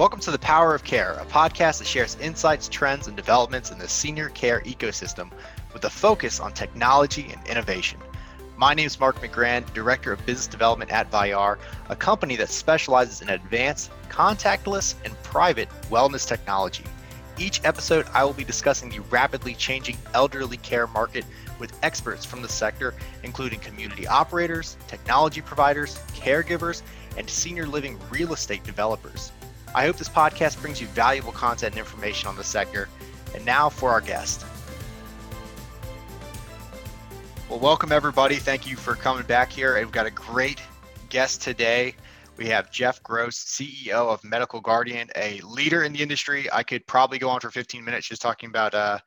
Welcome to The Power of Care, a podcast that shares insights, trends, and developments in the senior care ecosystem with a focus on technology and innovation. My name is Marc McGrann, Director of Business Development at Vayyar, a company that specializes in advanced, contactless, and private wellness technology. Each episode, I will be discussing the rapidly changing elderly care market with experts from the sector, including community operators, technology providers, caregivers, and senior living real estate developers. I hope this podcast brings you valuable content and information on the sector. And now for our guest. Well, welcome everybody. Thank you for coming back here. We've got a great guest today. We have Geoff Gross, CEO of Medical Guardian, a leader in the industry. I could probably go on for 15 minutes just talking about uh,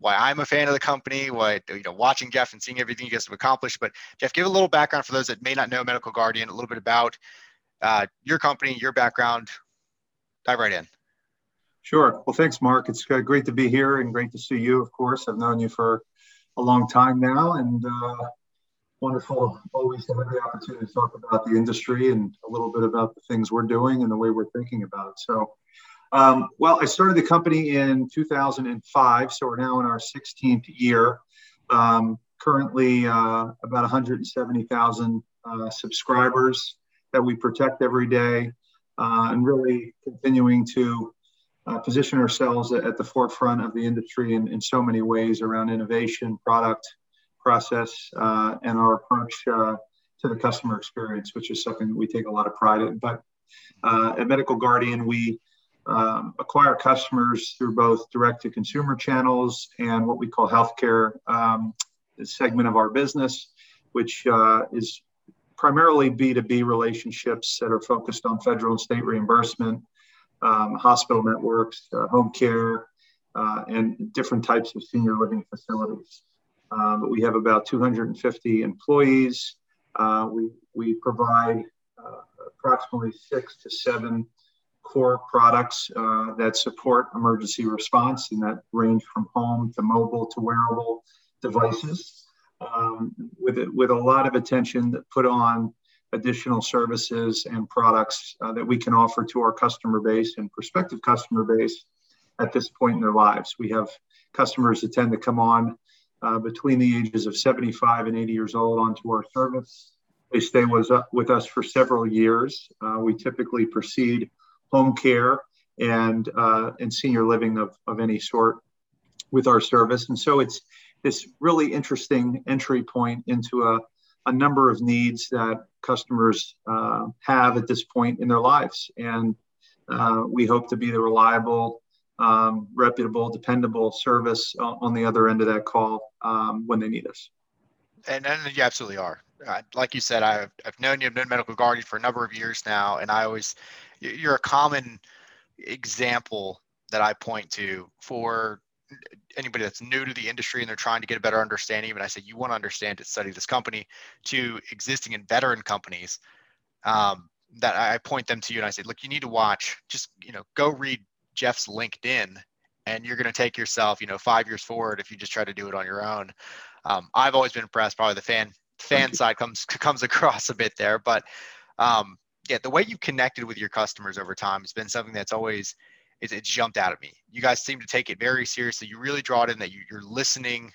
why I'm a fan of the company, why you know, watching Geoff and seeing everything you guys have accomplished. But Geoff, give a little background for those that may not know Medical Guardian, a little bit about uh, your company, your background, dive right in. Sure. Well, thanks, Marc. It's uh, great to be here and great to see you, of course. I've known you for a long time now and uh, wonderful always to have the opportunity to talk about the industry and a little bit about the things we're doing and the way we're thinking about it. So, um, well, I started the company in 2005, so we're now in our 16th year. Um, currently, uh, about 170,000 uh, subscribers that we protect every day and really continuing to uh, position ourselves at, the forefront of the industry in, in so many ways around innovation, product, process, uh, and our approach uh, to the customer experience, which is something that we take a lot of pride in. But uh, at Medical Guardian, we um, acquire customers through both direct to consumer channels and what we call healthcare um, segment of our business, which uh, is primarily B2B relationships that are focused on federal and state reimbursement, um, hospital networks, uh, home care, uh, and different types of senior living facilities. Um, we have about 250 employees. Uh, we, we provide uh, approximately six to seven core products uh, that support emergency response and that range from home to mobile to wearable devices um, with, with a lot of attention that put on additional services and products uh, that we can offer to our customer base and prospective customer base at this point in their lives. We have customers that tend to come on uh, between the ages of 75 and 80 years old onto our service. They stay with, uh, with us for several years. Uh, we typically precede home care and, uh, and senior living of, of any sort with our service. And so it's this really interesting entry point into a, a number of needs that customers uh, have at this point in their lives. And uh, we hope to be the reliable, um, reputable, dependable service on the other end of that call um, when they need us. And, and you absolutely are. Uh, like you said, I've, I've known you, I've known Medical Guardian for a number of years now, and I always, you're a common example that I point to for anybody that's new to the industry and they're trying to get a better understanding and I say you want to understand it, study this company to existing and veteran companies um, that I point them to you and I say, look, you need to watch, just, you know, go read Geoff's LinkedIn and you're going to take yourself, you know, five years forward if you just try to do it on your own. Um, I've always been impressed. Probably the fan fan side comes comes across a bit there, but um, yeah, the way you've connected with your customers over time has been something that's always it, it jumped out at me. You guys seem to take it very seriously. You really draw it in that you, you're listening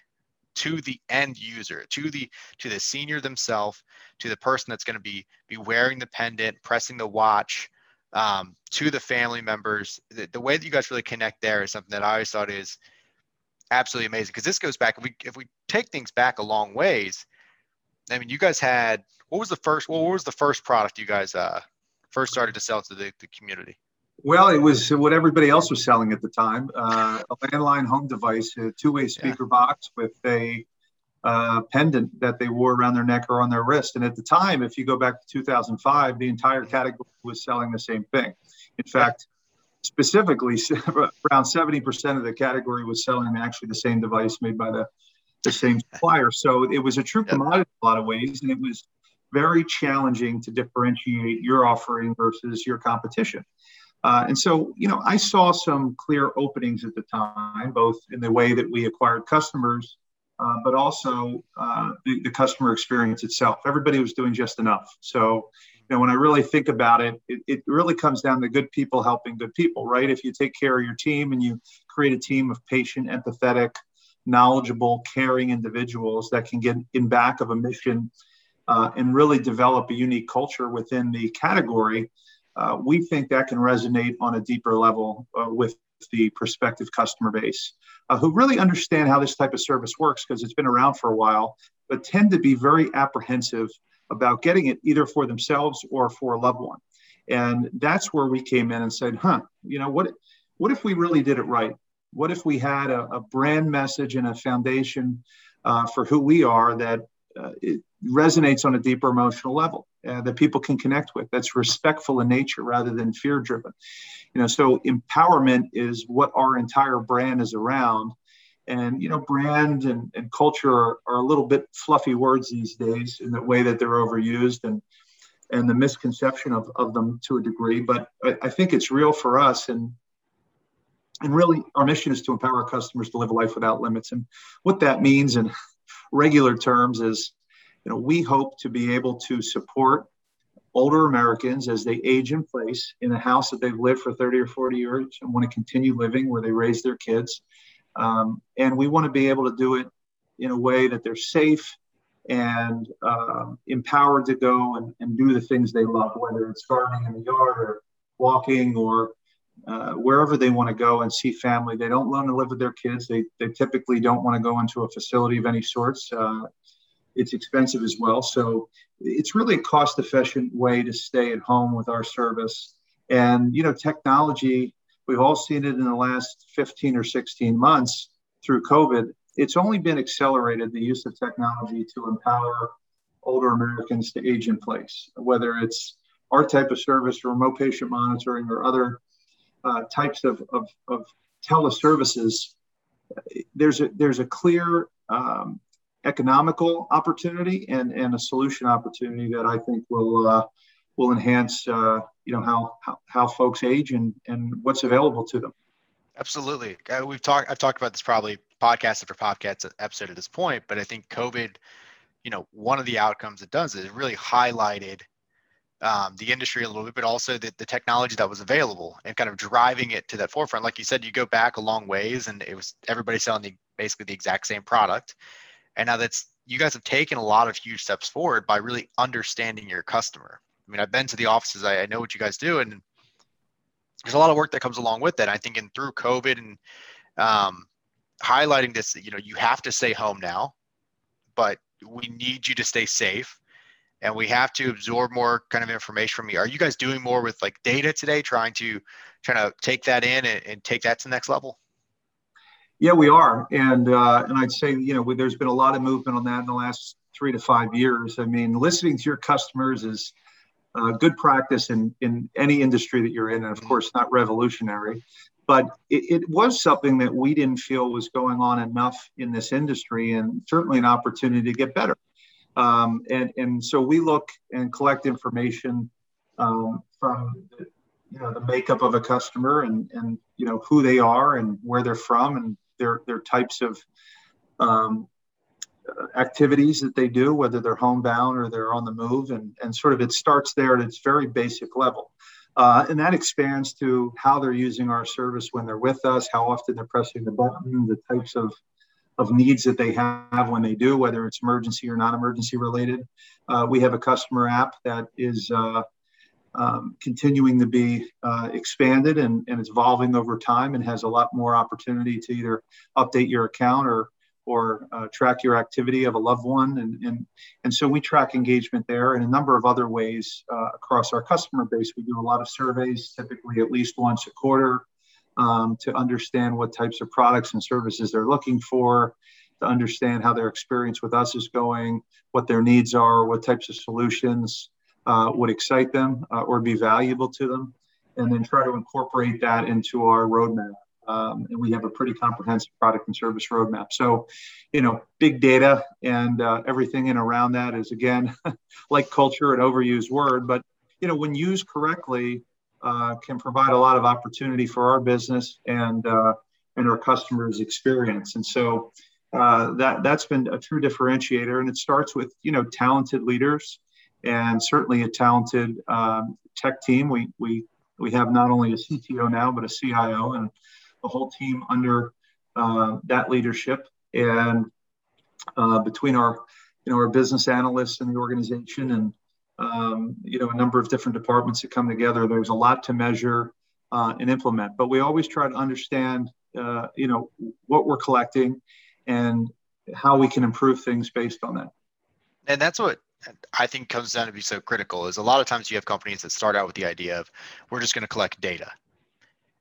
to the end user, to the to the senior themselves, to the person that's going to be be wearing the pendant, pressing the watch, um, to the family members. The, the way that you guys really connect there is something that I always thought is absolutely amazing because this goes back. If we if we take things back a long ways, I mean, you guys had what was the first? Well, What was the first product you guys uh, first started to sell to the, the community? Well, it was what everybody else was selling at the time uh, a landline home device, a two way speaker yeah. box with a uh, pendant that they wore around their neck or on their wrist. And at the time, if you go back to 2005, the entire category was selling the same thing. In fact, specifically, around 70% of the category was selling actually the same device made by the, the same supplier. So it was a true commodity in a lot of ways. And it was very challenging to differentiate your offering versus your competition. Uh, and so, you know, I saw some clear openings at the time, both in the way that we acquired customers, uh, but also uh, the, the, customer experience itself. Everybody was doing just enough. So you know, when I really think about it, it, it really comes down to good people helping good people, right? If you take care of your team and you create a team of patient, empathetic, knowledgeable, caring individuals that can get in back of a mission uh, and really develop a unique culture within the category, uh, we think that can resonate on a deeper level uh, with the prospective customer base uh, who really understand how this type of service works because it's been around for a while, but tend to be very apprehensive about getting it either for themselves or for a loved one. And that's where we came in and said, huh, you know, what, what if we really did it right? What if we had a, a brand message and a foundation uh, for who we are that uh, it resonates on a deeper emotional level uh, that people can connect with that's respectful in nature rather than fear driven you know so empowerment is what our entire brand is around. And you know brand and, and culture are, are, a little bit fluffy words these days in the way that they're overused and and the misconception of, of them to a degree but I, I think it's real for us. And and really our mission is to empower our customers to live a life without limits. And what that means in regular terms is you know we hope to be able to support older Americans as they age in place in a house that they've lived for 30 or 40 years and want to continue living where they raise their kids. Um, and we want to be able to do it in a way that they're safe and uh, empowered to go and, and do the things they love, whether it's gardening in the yard or walking or uh, wherever they want to go and see family. They don't want to live with their kids. They, they typically don't want to go into a facility of any sorts. Uh, it's expensive as well. So it's really a cost efficient way to stay at home with our service. And, you know, technology We've all seen it in the last 15 or 16 months through COVID. It's only been accelerated the use of technology to empower older Americans to age in place, whether it's our type of service, remote patient monitoring, or other uh, types of, of, of teleservices. There's a, there's a clear um, economical opportunity and, and a solution opportunity that I think will uh, will enhance uh, you know how, how how folks age and and what's available to them absolutely uh, we've talked i've talked about this probably podcast after podcast episode at this point but i think covid you know one of the outcomes it does is it really highlighted um, the industry a little bit but also the, the technology that was available and kind of driving it to that forefront like you said you go back a long ways and it was everybody selling the, basically the exact same product and now that's you guys have taken a lot of huge steps forward by really understanding your customer I mean, I've been to the offices. I, I know what you guys do, and there's a lot of work that comes along with that. I think, in through COVID and um, highlighting this, you know, you have to stay home now, but we need you to stay safe, and we have to absorb more kind of information from you. Are you guys doing more with like data today, trying to trying to take that in and, and take that to the next level? Yeah, we are, and uh, and I'd say you know there's been a lot of movement on that in the last three to five years. I mean, listening to your customers is uh, good practice in, in any industry that you're in, and of mm-hmm. course, not revolutionary. But it, it, was something that we didn't feel was going on enough in this industry, and certainly an opportunity to get better. Um, and, and so we look and collect information um, from you know the makeup of a customer and, and you know who they are and where they're from and their their types of um, activities that they do, whether they're homebound or they're on the move, and, and sort of it starts there at its very basic level. Uh, and that expands to how they're using our service when they're with us, how often they're pressing the button, the types of, of needs that they have when they do, whether it's emergency or non emergency related. Uh, we have a customer app that is uh, um, continuing to be uh, expanded and, and it's evolving over time and has a lot more opportunity to either update your account or or uh, track your activity of a loved one. And, and, and so we track engagement there in a number of other ways uh, across our customer base. We do a lot of surveys, typically at least once a quarter, um, to understand what types of products and services they're looking for, to understand how their experience with us is going, what their needs are, what types of solutions uh, would excite them uh, or be valuable to them, and then try to incorporate that into our roadmap. Um, and we have a pretty comprehensive product and service roadmap. So, you know, big data and uh, everything in around that is again, like culture, an overused word, but you know, when used correctly, uh, can provide a lot of opportunity for our business and uh, and our customers' experience. And so uh, that that's been a true differentiator. And it starts with you know talented leaders and certainly a talented um, tech team. We, we, we have not only a CTO now, but a CIO and a whole team under uh, that leadership. And uh, between our, you know, our business analysts in the organization and, um, you know, a number of different departments that come together, there's a lot to measure uh, and implement. But we always try to understand, uh, you know, what we're collecting and how we can improve things based on that. And that's what I think comes down to be so critical is a lot of times you have companies that start out with the idea of we're just going to collect data.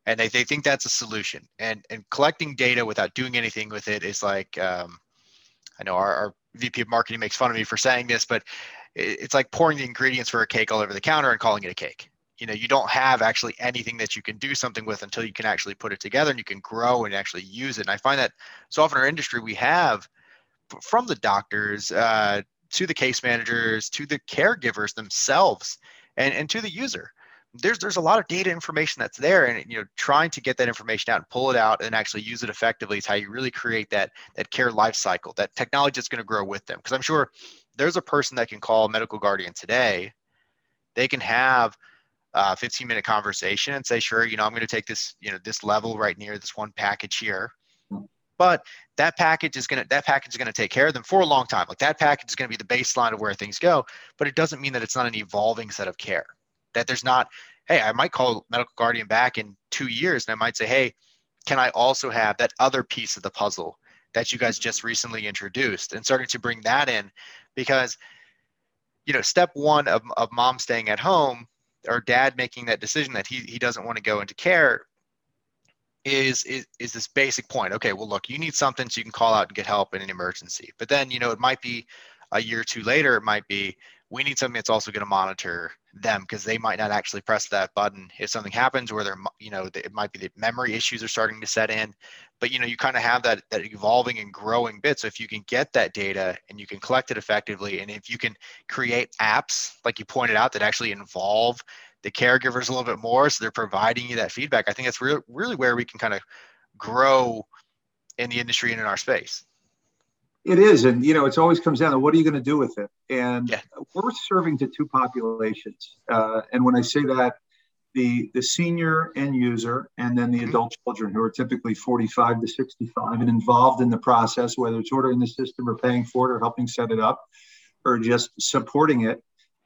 And they, they think that's a solution. And and collecting data without doing anything with it is like um, I know our, our VP of marketing makes fun of me for saying this, but it's like pouring the ingredients for a cake all over the counter and calling it a cake. You know, you don't have actually anything that you can do something with until you can actually put it together and you can grow and actually use it. And I find that so often in our industry we have from the doctors uh, to the case managers to the caregivers themselves and, and to the user there's there's a lot of data information that's there and you know trying to get that information out and pull it out and actually use it effectively is how you really create that that care life cycle that technology that's going to grow with them because i'm sure there's a person that can call medical guardian today. They can have a 15 minute conversation and say sure you know i'm going to take this you know this level right near this one package here. But that package is going to that package is going to take care of them for a long time. Like that package is going to be the baseline of where things go but it doesn't mean that it's not an evolving set of care. That there's not hey i might call medical guardian back in two years and i might say hey can i also have that other piece of the puzzle that you guys just recently introduced and starting to bring that in because you know step one of, of mom staying at home or dad making that decision that he, he doesn't want to go into care is, is is this basic point. Okay well look you need something so you can call out and get help in an emergency. But then you know it might be a year or two later it might be we need something that's also going to monitor them because they might not actually press that button. If something happens where they're you know it might be the memory issues are starting to set in but you know you kind of have that that evolving and growing bit. So if you can get that data and you can collect it effectively and if you can create apps like you pointed out that actually involve the caregivers a little bit more so they're providing you that feedback i think that's re- really where we can kind of grow in the industry and in our space it is and you know it's always comes down to what are you going to do with it and yeah. we're serving to two populations uh, and when i say that the the senior end user and then the mm-hmm. adult children who are typically 45 to 65 and involved in the process whether it's ordering the system or paying for it or helping set it up or just supporting it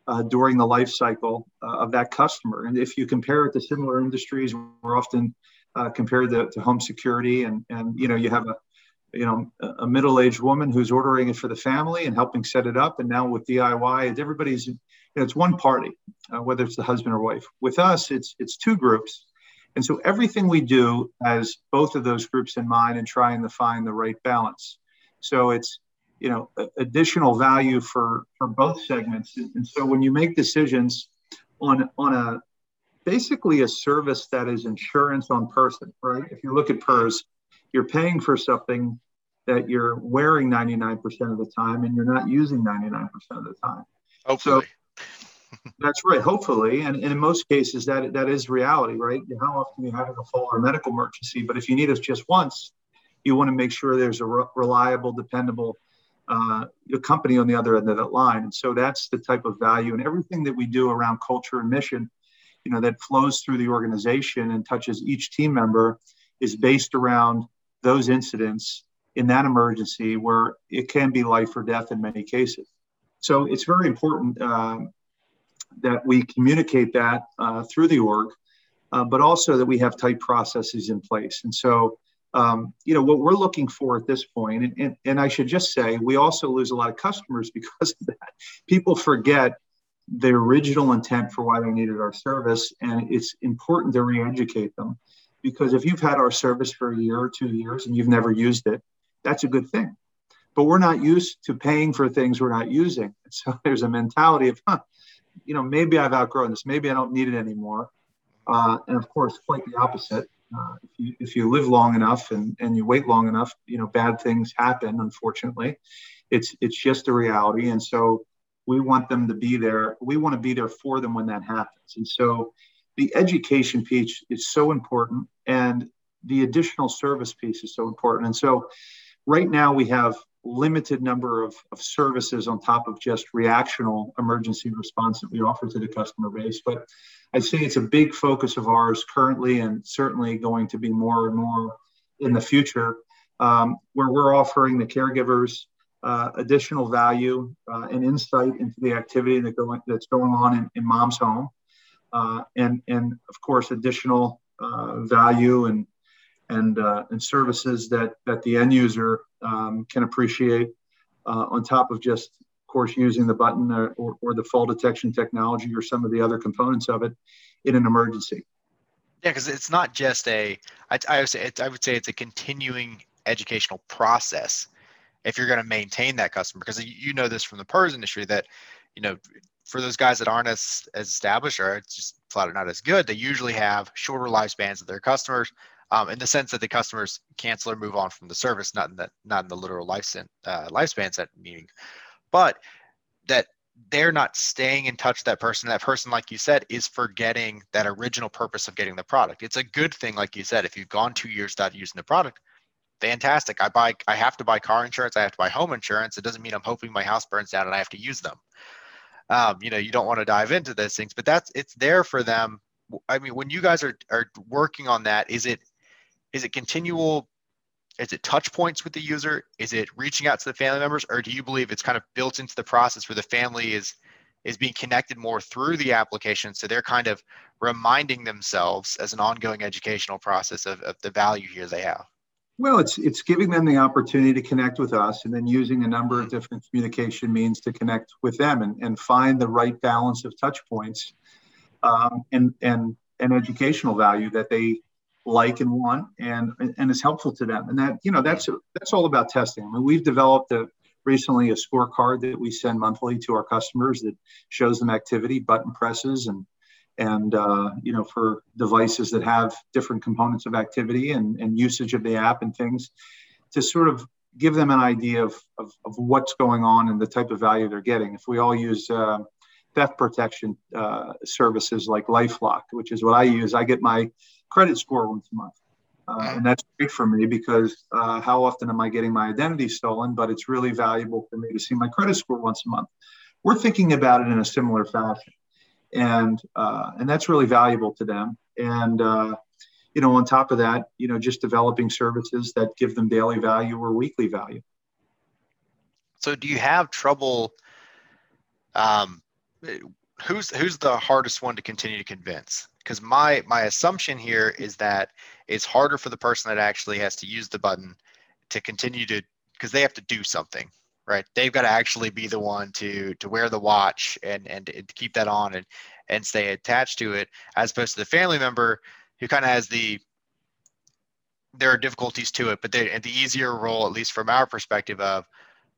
uh, during the life cycle uh, of that customer. And if you compare it to similar industries, we're often uh, compared to, to, home security, and and you know you have a you know a middle-aged woman who's ordering it for the family and helping set it up, and now with DIY, everybody's you know, it's one party, uh, whether it's the husband or wife. With us, it's it's two groups. And so everything we do has both of those groups in mind and trying to find the right balance. So it's you know additional value for for both segments and so when you make decisions on on a basically a service that is insurance on person right if you look at PERS you're paying for something that you're wearing 99% of the time and you're not using 99% of the time. Hopefully. so, that's right hopefully. And, and, in most cases that that is reality right? How often you having a fall or medical emergency? But if you need us just once you want to make sure there's a re- reliable dependable uh, company on the other end of that line. And so that's the type of value. And everything that we do around culture and mission, you know, that flows through the organization and touches each team member is based around those incidents in that emergency where it can be life or death in many cases. So it's very important um, that we communicate that uh, through the org, uh, but also that we have tight processes in place. And so um, you know what we're looking for at this point and, and, and i should just say we also lose a lot of customers because of that people forget the original intent for why they needed our service and it's important to re-educate them because if you've had our service for a year or two years and you've never used it that's a good thing but we're not used to paying for things we're not using so there's a mentality of huh you know maybe i've outgrown this maybe i don't need it anymore uh, and of course quite the opposite uh, if, you, if you live long enough and, and you wait long enough, you know, bad things happen, unfortunately. It's, it's just a reality. And so we want them to be there. We want to be there for them when that happens. And so the education piece is so important and the additional service piece is so important. And so right now we have limited number of, of services on top of just reactional emergency response that we offer to the customer base. But I'd say it's a big focus of ours currently and certainly going to be more and more in the future, um, where we're offering the caregivers uh, additional value uh, and insight into the activity that going, that's going on in, in mom's home. Uh, and, and of course, additional uh, value and and uh, and services that that the end user um, can appreciate on top of just of course using the button or, or, or, the fall detection technology or some of the other components of it in an emergency. Yeah because it's not just a I, I would say it's, I would say it's a continuing educational process if you're going to maintain that customer because you know this from the PERS industry that you know for those guys that aren't as, as established or it's just flat out not as good they usually have shorter lifespans of their customers um, in the sense that the customers cancel or move on from the service, not in the not in the literal lifespan uh, lifespan set meaning, but that they're not staying in touch with that person. That person, like you said, is forgetting that original purpose of getting the product. It's a good thing, like you said, if you've gone two years without using the product, fantastic. I buy, I have to buy car insurance. I have to buy home insurance. It doesn't mean I'm hoping my house burns down and I have to use them. Um, you know, you don't want to dive into those things, but that's it's there for them. I mean, when you guys are are working on that, is it is it continual is it touch points with the user is it reaching out to the family members or do you believe it's kind of built into the process where the family is is being connected more through the application so they're kind of reminding themselves as an ongoing educational process of, of the value here they have well it's it's giving them the opportunity to connect with us and then using a number of different communication means to connect with them and, and find the right balance of touch points um, and and and educational value that they like and want and and is helpful to them. And that you know that's that's all about testing. I mean we've developed a recently a scorecard that we send monthly to our customers that shows them activity button presses and and uh, you know for devices that have different components of activity and, and usage of the app and things to sort of give them an idea of, of, of what's going on and the type of value they're getting if we all use uh, theft protection uh, services like lifelock which is what i use i get my credit score once a month. Uh, and that's great for me because uh, how often am I getting my identity stolen? But it's really valuable for me to see my credit score once a month. We're thinking about it in a similar fashion, and uh, and that's really valuable to them. And uh, you know, on top of that, you know, just developing services that give them daily value or weekly value. So, do you have trouble? Um, who's who's the hardest one to continue to convince? because my my assumption here is that it's harder for the person that actually has to use the button to continue to because they have to do something right they've got to actually be the one to to wear the watch and and, and keep that on and and stay attached to it as opposed to the family member who kind of has the there are difficulties to it but they the easier role at least from our perspective of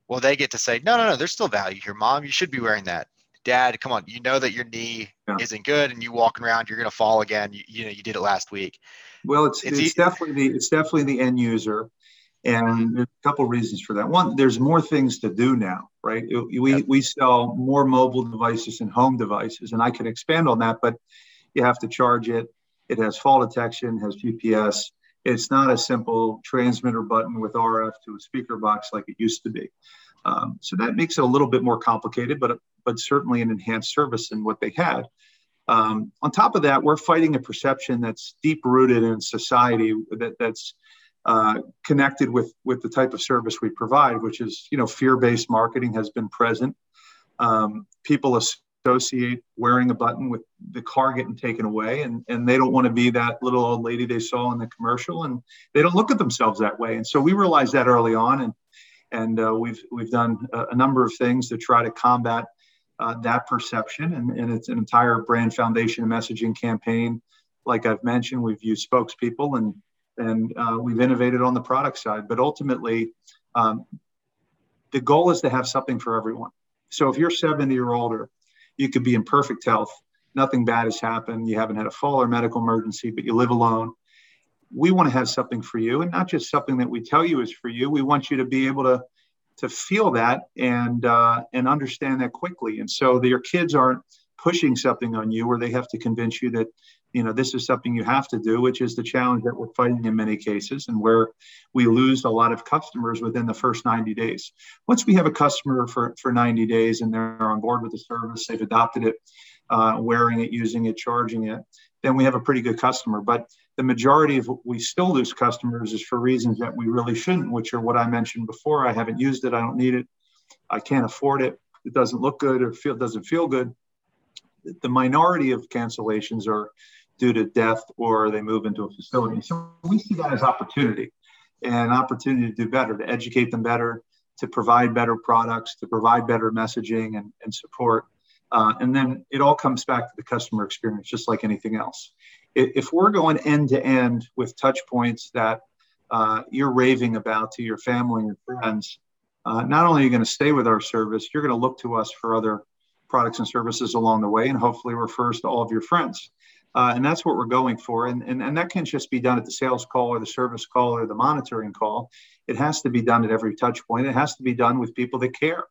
well they get to say no no no there's still value here mom you should be wearing that dad, come on, you know that your knee yeah. isn't good and you walking around, you're going to fall again. You, you, know, you did it last week. Well, it's, it's, it's definitely the, it's definitely the end user. And there's a couple reasons for that. One, there's more things to do now, right? We, yep. we sell more mobile devices and home devices, and I can expand on that, but you have to charge it. It has fall detection, has GPS. It's not a simple transmitter button with RF to a speaker box like it used to be. Um, so that makes it a little bit more complicated, but but certainly an enhanced service than what they had. Um, on top of that, we're fighting a perception that's deep rooted in society that, that's uh, connected with with the type of service we provide, which is you know fear based marketing has been present. Um, people associate wearing a button with the car getting taken away, and and they don't want to be that little old lady they saw in the commercial, and they don't look at themselves that way. And so we realized that early on, and and uh, we've we've done a, a, number of things to try to combat uh, that perception, and, and it's an entire brand foundation messaging campaign. Like I've mentioned, we've used spokespeople and and uh, we've innovated on the product side. But ultimately, um, the goal is to have something for everyone. So if you're 70 or older, you could be in perfect health, nothing bad has happened, you haven't had a fall or medical emergency, but you live alone we want to have something for you and not just something that we tell you is for you we want you to be able to to feel that and uh, and understand that quickly and so your kids aren't pushing something on you, or they have to convince you that you know this is something you have to do, which is the challenge that we're fighting in many cases, and where we lose a lot of customers within the first 90 days. Once we have a customer for for 90 days and they're on board with the service, they've adopted it, uh, wearing it, using it, charging it, then we have a pretty good customer. But the majority of we still lose customers is for reasons that we really shouldn't, which are what I mentioned before. I haven't used it. I don't need it. I can't afford it. It doesn't look good or feel doesn't feel good. The minority of cancellations are due to death or they move into a facility. So we see that as opportunity and opportunity to do better, to educate them better, to provide better products, to provide better messaging and, and support. Uh, and then it all comes back to the customer experience, just like anything else. If we're going end to end with touch points that uh, you're raving about to your family and friends, uh, not only are you going to stay with our service, you're going to look to us for other products and services along the way and hopefully refers to all of your friends. Uh, and that's what we're going for. And, and, and that can't just be done at the sales call or the service call or the monitoring call. It has to be done at every touch point. It has to be done with people that care,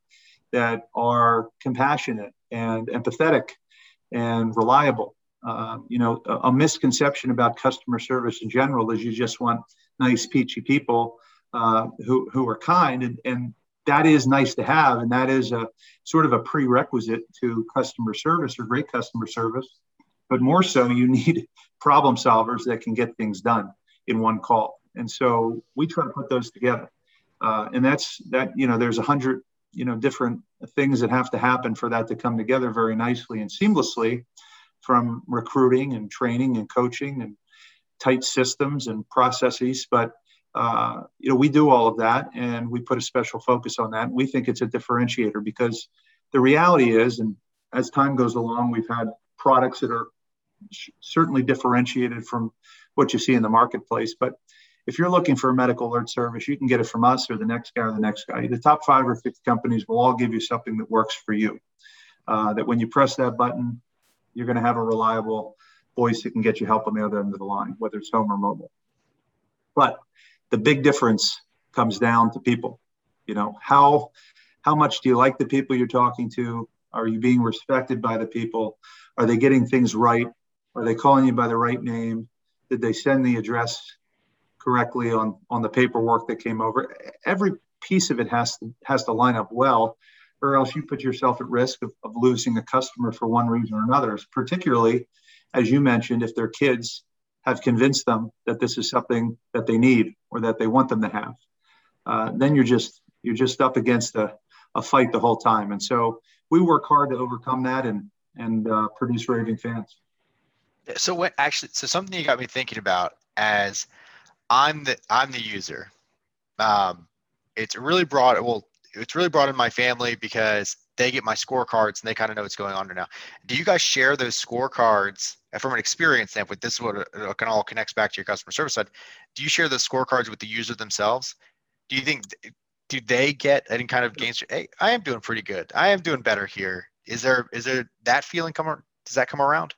that are compassionate, and empathetic and reliable. Uh, you know, a, a, misconception about customer service in general is you just want nice, peachy people uh, who, who are kind, and, and that is nice to have, and that is a sort of a prerequisite to customer service or great customer service. But more so, you need problem solvers that can get things done in one call, and so we try to put those together. Uh, and that's that. You know, there's a hundred you know different things that have to happen for that to come together very nicely and seamlessly from recruiting and training and coaching and tight systems and processes but uh, you know we do all of that and we put a special focus on that we think it's a differentiator because the reality is and as time goes along we've had products that are certainly differentiated from what you see in the marketplace but if you're looking for a medical alert service, you can get it from us or the next guy or the next guy. The top five or six companies will all give you something that works for you. Uh, that when you press that button, you're going to have a reliable voice that can get you help on the other end of the line, whether it's home or mobile. But the big difference comes down to people. You know, how how much do you like the people you're talking to? Are you being respected by the people? Are they getting things right? Are they calling you by the right name? Did they send the address correctly on on the paperwork that came over. Every piece of it has to has to line up well, or else you put yourself at risk of, of losing a customer for one reason or another. Particularly, as you mentioned, if their kids have convinced them that this is something that they need or that they want them to have, uh, then you're just you're just up against a, a fight the whole time. And so we work hard to overcome that and and uh, produce raving fans. So what actually? So something you got me thinking about as I'm the I'm the user. Um, it's really broad. Well, it's really broad in my family because they get my scorecards and they kind of know what's going on right now. Do you guys share those scorecards from an experience standpoint? This is what it can all connects back to your customer service side. Do you share the scorecards with the user themselves? Do you think do they get any kind of gains? Hey, I am doing pretty good. I am doing better here. Is there is there that feeling come? Does that come around?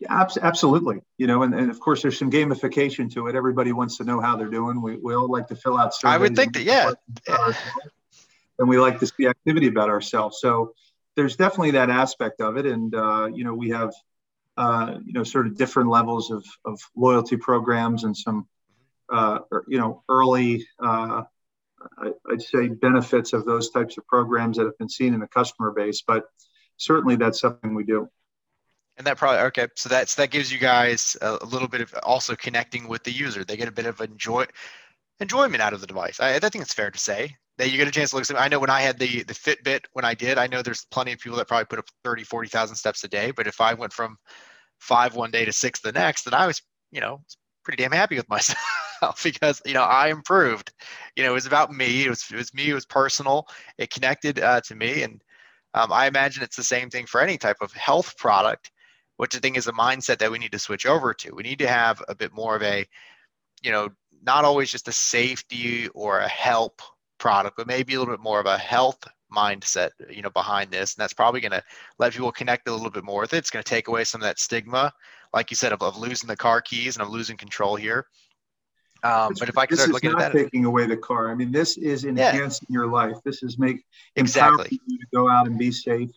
Yeah, absolutely. You know, and, and of course, there's some gamification to it. Everybody wants to know how they're doing. We, we all like to fill out surveys. I would think that, yeah. And we like to see activity about ourselves. So there's definitely that aspect of it. And, uh, you know, we have, uh, you know, sort of different levels of, of loyalty programs and some, uh, you know, early, uh, I'd say benefits of those types of programs that have been seen in the customer base. But certainly that's something we do. And that probably okay. So that's that gives you guys a, a, little bit of also connecting with the user. They get a bit of enjoy enjoyment out of the device. I, I think it's fair to say that you get a chance to look at. I know when I had the the Fitbit when I did, I know there's plenty of people that probably put up 30, 40,000 steps a day. But if I went from five one day to six the next, then I was you know pretty damn happy with myself because you know I improved. You know it was about me. It was it was me. It was personal. It connected uh, to me and. Um, I imagine it's the same thing for any type of health product which I think is a mindset that we need to switch over to. We need to have a bit more of a, you know, not always just a safety or a help product, but maybe a little bit more of a health mindset, you know, behind this. And that's probably going to let people connect a little bit more with it. It's going to take away some of that stigma, like you said, of, of losing the car keys and of losing control here. Um, but if I can start looking at that, taking away the car. I mean, this is enhancing yeah. your life. This is make exactly you to go out and be safe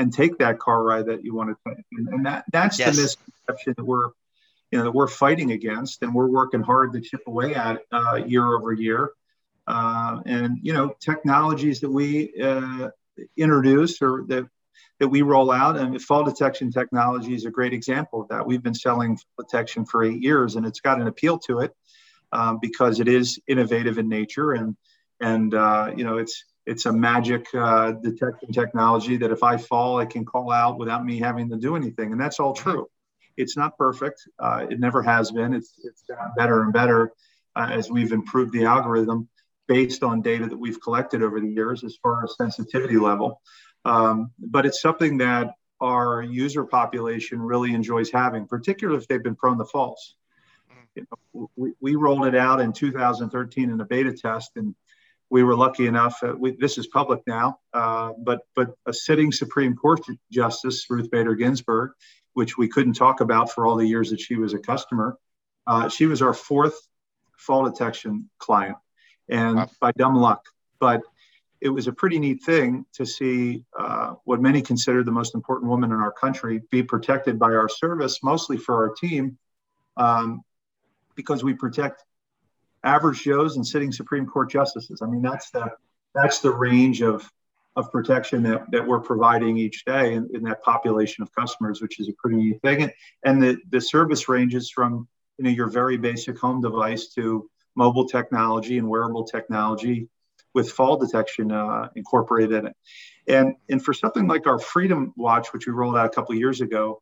and take that car ride that you want to take. And, and that that's yes. the misconception that we're you know that we're fighting against, and we're working hard to chip away at uh, year over year. Uh, and you know technologies that we uh, introduce or that that we roll out, and fall detection technology is a great example of that. We've been selling detection for eight years, and it's got an appeal to it um, because it is innovative in nature, and and uh, you know it's it's a magic uh, detection technology that if I fall, I can call out without me having to do anything, and that's all true. It's not perfect. Uh, it never has been. It's it's gotten better and better uh, as we've improved the algorithm based on data that we've collected over the years as far as sensitivity level. Um, but it's something that our user population really enjoys having, particularly if they've been prone to falls. You know, we, we rolled it out in 2013 in a beta test, and we were lucky enough. Uh, we, this is public now, uh, but but a sitting Supreme Court Justice Ruth Bader Ginsburg, which we couldn't talk about for all the years that she was a customer, uh, she was our fourth fall detection client, and wow. by dumb luck. But it was a pretty neat thing to see uh, what many consider the most important woman in our country be protected by our service, mostly for our team, um, because we protect average Joes and sitting Supreme Court justices. I mean, that's the that's the range of of protection that, that we're providing each day in, in that population of customers, which is a pretty neat thing. And, and the, the service ranges from you know your very basic home device to mobile technology and wearable technology with fall detection uh, incorporated in it. And, and for something like our Freedom Watch, which we rolled out a couple of years ago,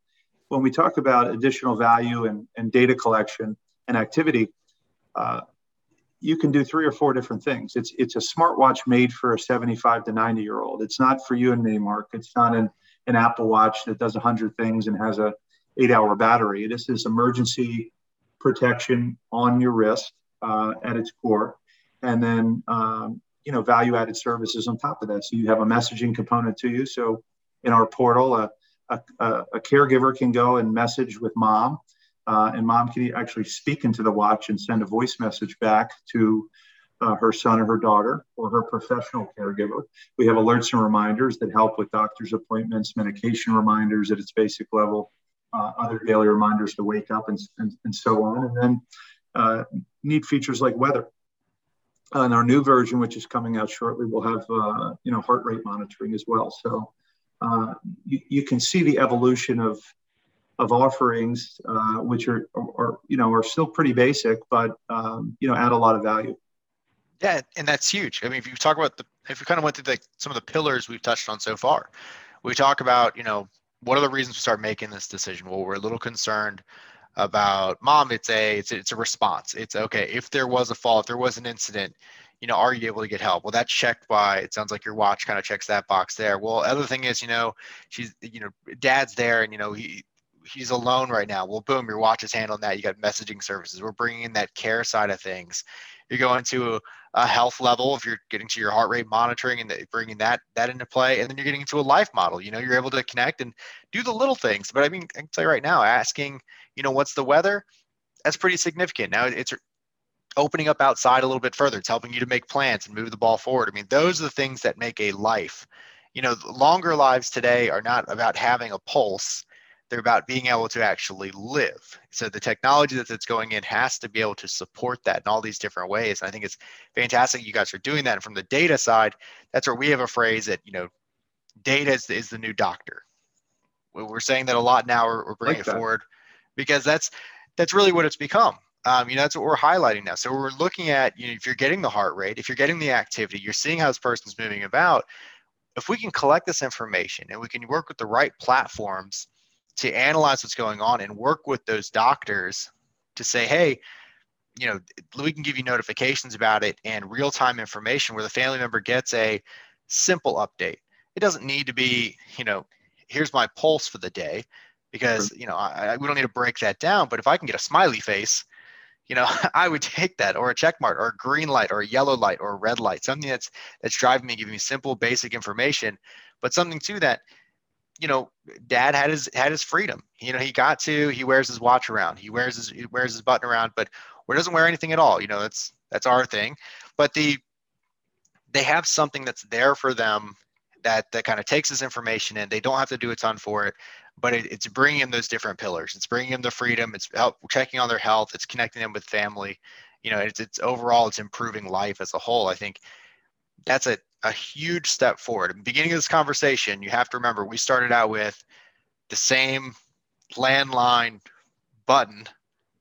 when we talk about additional value and, and data collection and activity, uh, you can do three or four different things. It's it's a smartwatch made for a 75 to 90 year old. It's not for you and me, Marc. It's not an, an Apple Watch that does 100 things and has a eight hour battery. This is emergency protection on your wrist uh, at its core, and then um, you know value added services on top of that. So you have a messaging component to you. So in our portal, a, a, a caregiver can go and message with mom uh, and mom can actually speak into the watch and send a voice message back to uh, her son or her daughter or her professional caregiver. We have alerts and reminders that help with doctor's appointments, medication reminders at its basic level, uh, other daily reminders to wake up, and, and, and so on. And then uh, neat features like weather. And our new version, which is coming out shortly, will have uh, you know heart rate monitoring as well. So uh, you, you can see the evolution of of offerings, uh, which are, are, you know, are still pretty basic, but, um, you know, add a lot of value. Yeah, and that's huge. I mean, if you talk about the, if we kind of went through the, some of the pillars we've touched on so far, we talk about, you know, what are the reasons we start making this decision? Well, we're a little concerned about mom. It's a, it's, it's a response. It's okay. If there was a fall, if there was an incident, you know, are you able to get help? Well, that's checked by, it sounds like your watch kind of checks that box there. Well, other thing is, you know, she's, you know, dad's there and, you know, he, he's alone right now. Well, boom, your watch is handling that. You got messaging services. We're bringing in that care side of things. You're going to a, health level if you're getting to your heart rate monitoring and bringing that that into play, and then you're getting into a life model. You know, you're able to connect and do the little things. But I mean, I can tell you right now, asking, you know, what's the weather? That's pretty significant. Now it's opening up outside a little bit further. It's helping you to make plans and move the ball forward. I mean, those are the things that make a life. You know, longer lives today are not about having a pulse they're about being able to actually live. So the technology that's going in has to be able to support that in all these different ways. And I think it's fantastic you guys are doing that. And from the data side, that's where we have a phrase that, you know, data is, is the new doctor. We're saying that a lot now. We're, we're bringing like it forward because that's that's really what it's become. Um, you know, that's what we're highlighting now. So we're looking at, you know, if you're getting the heart rate, if you're getting the activity, you're seeing how this person's moving about. If we can collect this information and we can work with the right platforms to analyze what's going on and work with those doctors to say, hey, you know, we can give you notifications about it and real time information where the family member gets a simple update. It doesn't need to be, you know, here's my pulse for the day because, you know, I, we don't need to break that down. But if I can get a smiley face, you know, I would take that or a check mark or a green light or a yellow light or a red light, something that's that's driving me, giving me simple, basic information, but something to that you know, dad had his had his freedom. You know, he got to he wears his watch around, he wears his he wears his button around, but or doesn't wear anything at all. You know, that's that's our thing. But the they have something that's there for them that that kind of takes this information in. They don't have to do a ton for it, but it, it's bringing in those different pillars. It's bringing them the freedom. It's help, checking on their health. It's connecting them with family. You know, it's, it's overall it's improving life as a whole. I think that's a, a huge step forward. At the beginning of this conversation, you have to remember we started out with the same landline button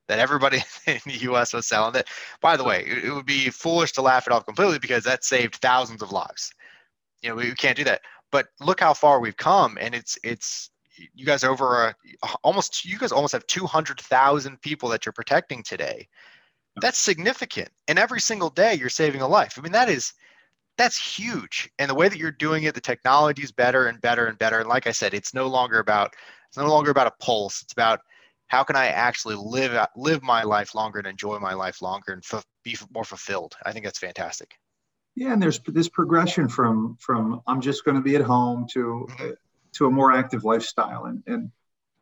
that everybody in the US was selling. That, by the way, it, it would be foolish to laugh it off completely because that saved thousands of lives. You know, we, we can't do that. But look how far we've come, and it's it's you guys over a, almost you guys almost have 200,000 people that you're protecting today. That's significant. And every single day you're saving a life. I mean, that is that's huge. And the way that you're doing it, the technology is better and better and better. And like I said, it's no longer about it's no longer about a pulse. It's about how can I actually live live my life longer and enjoy my life longer and f- be more fulfilled. I think that's fantastic. Yeah, and there's this progression from from I'm just going to be at home to mm-hmm. to a more active lifestyle, and and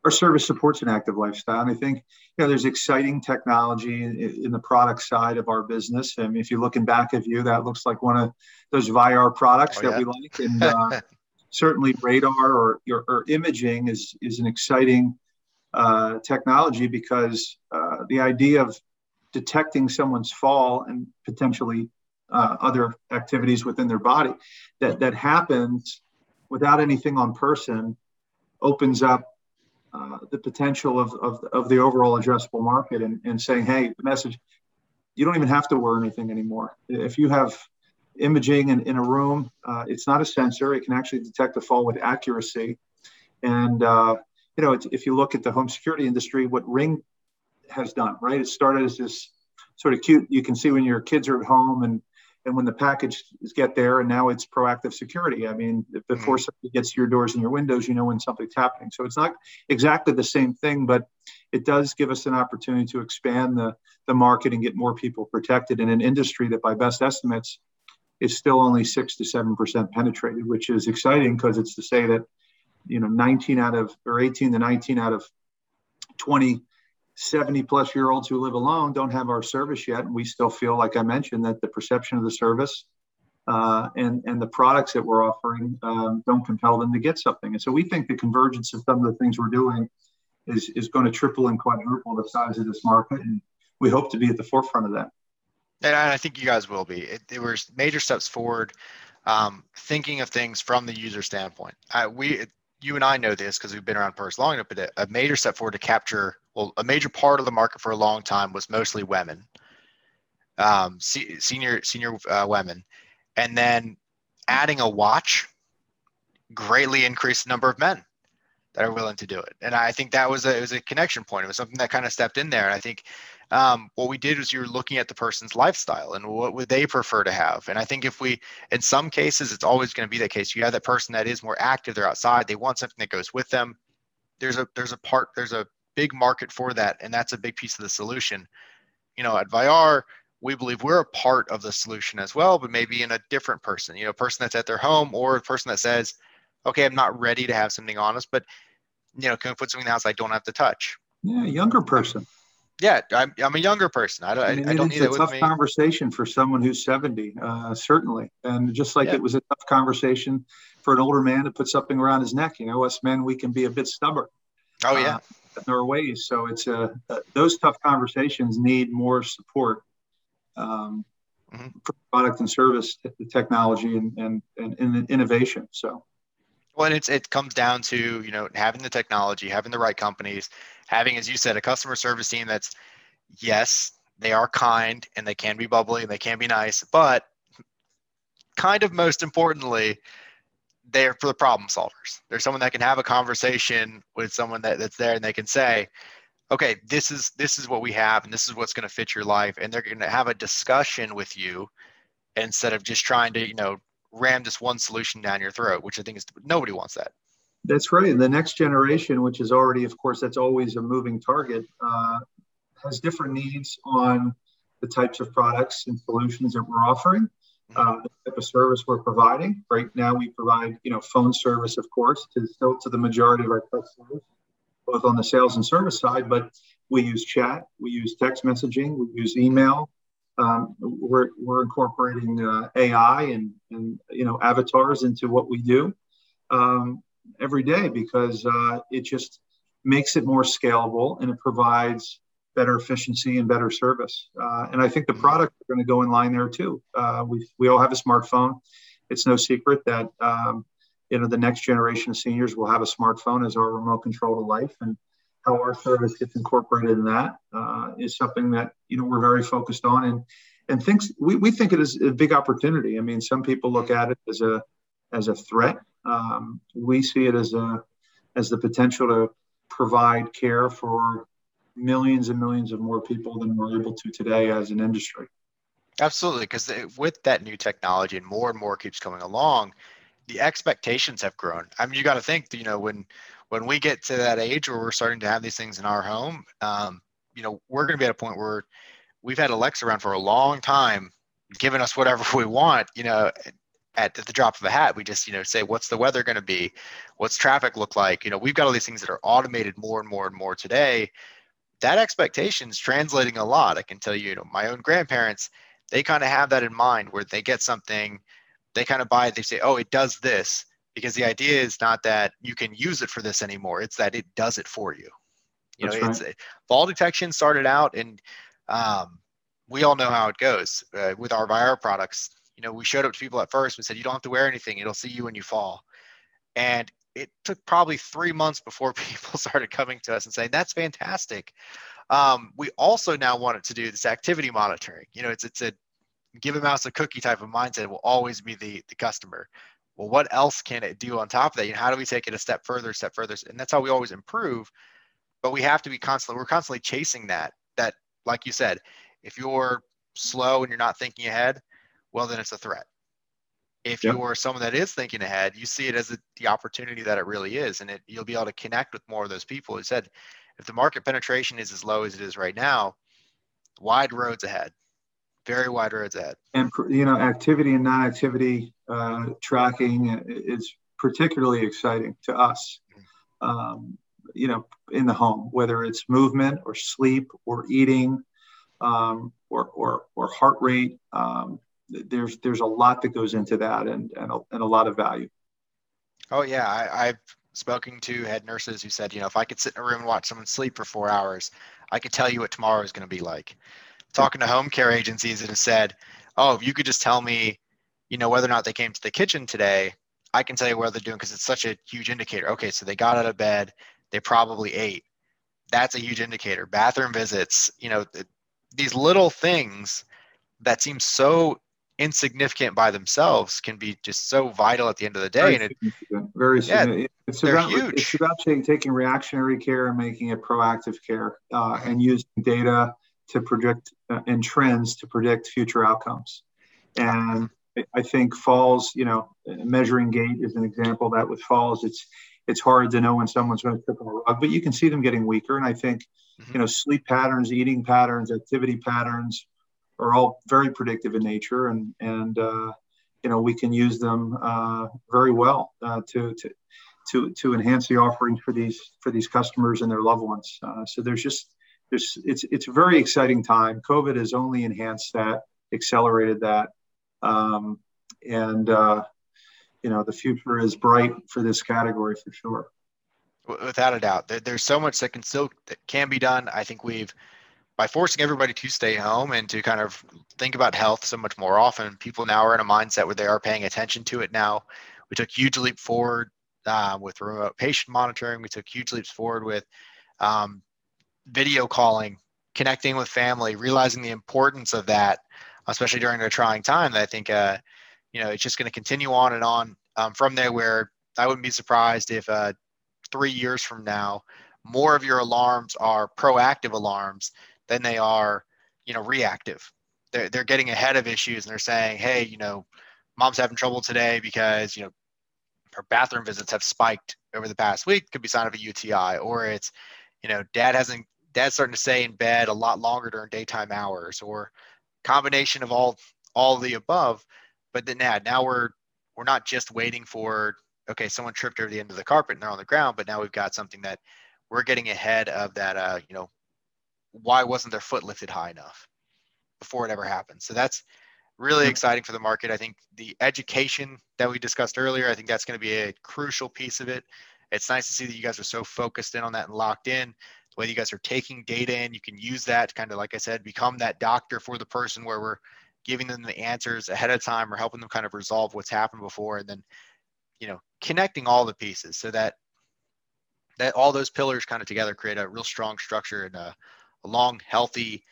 our service supports an active lifestyle. And I think you know there's exciting technology in, in the product side of our business. I mean, if you're looking back at you, that looks like one of those Vayyar products oh, that yeah. we like, and uh, certainly radar or, or, or imaging is is an exciting uh, technology because uh, the idea of detecting someone's fall and potentially uh, other activities within their body that that happens without anything on person opens up uh, the potential of, of, of, the overall addressable market and, and saying, hey, the message, you don't even have to wear anything anymore. If you have imaging in, in a room, uh, it's not a sensor. It can actually detect a fall with accuracy. And, uh, you know, if you look at the home security industry, what Ring has done, right? It started as this sort of cute, you can see when your kids are at home and and when the packages get there and now it's proactive security i mean before mm-hmm. somebody gets to your doors and your windows you know when something's happening so it's not exactly the same thing but it does give us an opportunity to expand the, the market and get more people protected in an industry that by best estimates is still only 6 to 7% penetrated which is exciting because it's to say that you know 19 out of or 18 to 19 out of 20 70 plus year olds who live alone don't have our service yet. And we still feel, like I mentioned, that the perception of the service uh, and, and the products that we're offering um, don't compel them to get something. And so we think the convergence of some of the things we're doing is, is going to triple and quadruple the size of this market. And we hope to be at the forefront of that. And I think you guys will be. It, were major steps forward, um, thinking of things from the user standpoint. We, you and I know this because we've been around PERS long enough, but a major step forward to capture well, a major part of the market for a long time was mostly women, um, senior senior uh, women, and then adding a watch greatly increased the number of men that are willing to do it. And I think that was a it was a connection point. It was something that kind of stepped in there. And I think um, what we did was you were looking at the person's lifestyle and what would they prefer to have. And I think if we, in some cases, it's always going to be that case. You have that person that is more active. They're outside. They want something that goes with them. There's a there's a part there's a big market for that, and that's a big piece of the solution. You know, at Vayyar, we believe we're a part of the solution as well, but maybe in a different person, you know, a person that's at their home or a person that says, okay, I'm not ready to have something on us, but, you know, can we put something in the house I don't have to touch? Yeah, younger person. Yeah, I'm, I'm a younger person. I, I, I don't need it with tough conversation for someone who's 70, uh, certainly. And just like yeah. it was a tough conversation for an older man to put something around his neck. You know, us men, we can be a bit stubborn. Oh, yeah. Uh, their ways. So it's a uh, those tough conversations need more support um, mm-hmm. for product and service the technology and, and, and, and innovation. So. Well, and it's it comes down to you know having the technology, having the right companies, having, as you said, a customer service team that's yes, they are kind and they can be bubbly and they can be nice, but kind of most importantly, they're for the problem solvers. There's someone that can have a conversation with someone that, that's there and they can say, okay, this is this is what we have and this is what's going to fit your life. And they're going to have a discussion with you instead of just trying to, you know, ram this one solution down your throat, which I think is nobody wants that. That's right. The next generation, which is already, of course, that's always a moving target, uh, has different needs on the types of products and solutions that we're offering uh, the type of service we're providing. Right now, we provide you know phone service, of course, to still to the majority of our customers, both on the sales and service side. But we use chat, we use text messaging, we use email, Um, we're, we're incorporating uh, AI and, and you know avatars into what we do um, every day because uh, it just makes it more scalable and it provides better efficiency and better service. Uh, and I think the mm-hmm. products are going to go in line there too. Uh, we we all have a smartphone. It's no secret that um, you know the next generation of seniors will have a smartphone as our remote control to life, and how our service gets incorporated in that uh, is something that you know we're very focused on and and thinks we, we think it is a big opportunity. I mean, some people look at it as a as a threat. Um, we see it as a as the potential to provide care for millions and millions of more people than we're able to today as an industry. Absolutely, because with that new technology and more and more keeps coming along, the expectations have grown. I mean, you got to think, you know, when when we get to that age where we're starting to have these things in our home, um, you know, we're going to be at a point where we've had Alexa around for a long time, giving us whatever we want. You know, at the drop of a hat, we just you know say, what's the weather going to be? What's traffic look like? You know, we've got all these things that are automated more and more and more today that expectation is translating a lot. I can tell you, you know, my own grandparents, they kind of have that in mind where they get something, they kind of buy it, they say, oh, it does this. Because the idea is not that you can use it for this anymore, it's that it does it for you. You That's know, right. it's fall detection started out, and um, we all know how it goes uh, with our Vayyar products. You know, we showed up to people at first. We said, you don't have to wear anything; it'll see you when you fall. And it took probably three months before people started coming to us and saying that's fantastic. Um, we also now wanted to do this activity monitoring. You know, it's it's a give a mouse a cookie type of mindset. Will always be the the customer. Well, what else can it do on top of that? You know, how do we take it a step further, step further? And that's how we always improve. But we have to be constantly. We're constantly chasing that. That, like you said, if you're slow and you're not thinking ahead, well, then it's a threat if yep. you are someone that is thinking ahead, you see it as a, the opportunity that it really is, and it, you'll be able to connect with more of those people who said, if the market penetration is as low as it is right now, wide roads ahead, very wide roads ahead. And you know, activity and non-activity uh, tracking is particularly exciting to us. Um, you know, in the home, whether it's movement or sleep or eating um, or, or, or heart rate. Um, there's there's a lot that goes into that and and a, and a lot of value. Oh yeah, I, I've spoken to head nurses who said, you know, if I could sit in a room and watch someone sleep for four hours, I could tell you what tomorrow is going to be like. Talking to home care agencies that have said, oh, if you could just tell me, you know, whether or not they came to the kitchen today, I can tell you what they're doing because it's such a huge indicator. Okay, so they got out of bed, they probably ate. That's a huge indicator. Bathroom visits, you know, these little things that seem so insignificant by themselves can be just so vital at the end of the day. Very and it, very yeah, It's about huge. it's about taking reactionary care and making it proactive care, uh, and using data to predict uh, and trends to predict future outcomes. And I think falls, you know, measuring gait is an example that with falls, it's it's hard to know when someone's going to trip on a rug, but you can see them getting weaker. And I think, mm-hmm. you know, sleep patterns, eating patterns, activity patterns, are all very predictive in nature, and and uh, you know we can use them uh, very well uh, to to to to enhance the offerings for these for these customers and their loved ones. Uh, so there's just there's it's it's a very exciting time. COVID has only enhanced that, accelerated that, um, and uh, you know the future is bright for this category for sure. Without a doubt, there's so much that can still that can be done. I think we've by forcing everybody to stay home and to kind of think about health so much more often, people now are in a mindset where they are paying attention to it now. We took huge leap forward uh, with remote patient monitoring. We took huge leaps forward with um, video calling, connecting with family, realizing the importance of that, especially during a trying time. That I think, uh, you know, it's just going to continue on and on um, from there. Where I wouldn't be surprised if uh, three years from now, more of your alarms are proactive alarms than they are, you know, reactive. They're, they're getting ahead of issues and they're saying, hey, you know, mom's having trouble today because, you know, her bathroom visits have spiked over the past week, could be sign of a UTI, or it's, you know, dad hasn't, dad's starting to stay in bed a lot longer during daytime hours, or combination of all, all the above. But then now, now we're, we're not just waiting for, okay, someone tripped over the end of the carpet and they're on the ground, but now we've got something that we're getting ahead of that, uh, you know, why wasn't their foot lifted high enough? before it ever happened? So that's really exciting for the market. I think the education that we discussed earlier, I think that's going to be a crucial piece of it. It's nice to see that you guys are so focused in on that and locked in. The way you guys are taking data in, you can use that to kind of, like I said, become that doctor for the person where we're giving them the answers ahead of time or helping them kind of resolve what's happened before and then, you know, connecting all the pieces so that that all those pillars kind of together create a real strong structure and a, a long, healthy,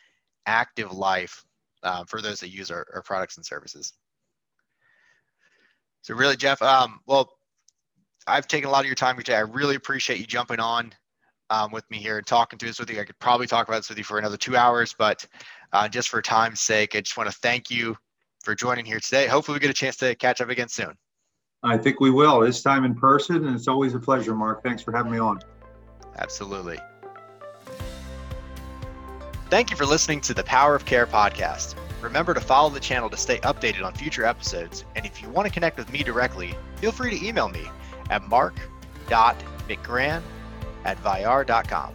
active life um, for those that use our, our, products and services. So really, Geoff, um, well, I've taken a lot of your time today. I really appreciate you jumping on um, with me here and talking to us with you. I could probably talk about this with you for another two hours, but uh, just for time's sake, I just want to thank you for joining here today. Hopefully, we get a chance to catch up again soon. I think we will. This time in person, and it's always a pleasure, Marc. Thanks for having me on. Absolutely. Thank you for listening to the Power of Care podcast. Remember to follow the channel to stay updated on future episodes. And if you want to connect with me directly, feel free to email me at marc.mcgrann at vayyar.com.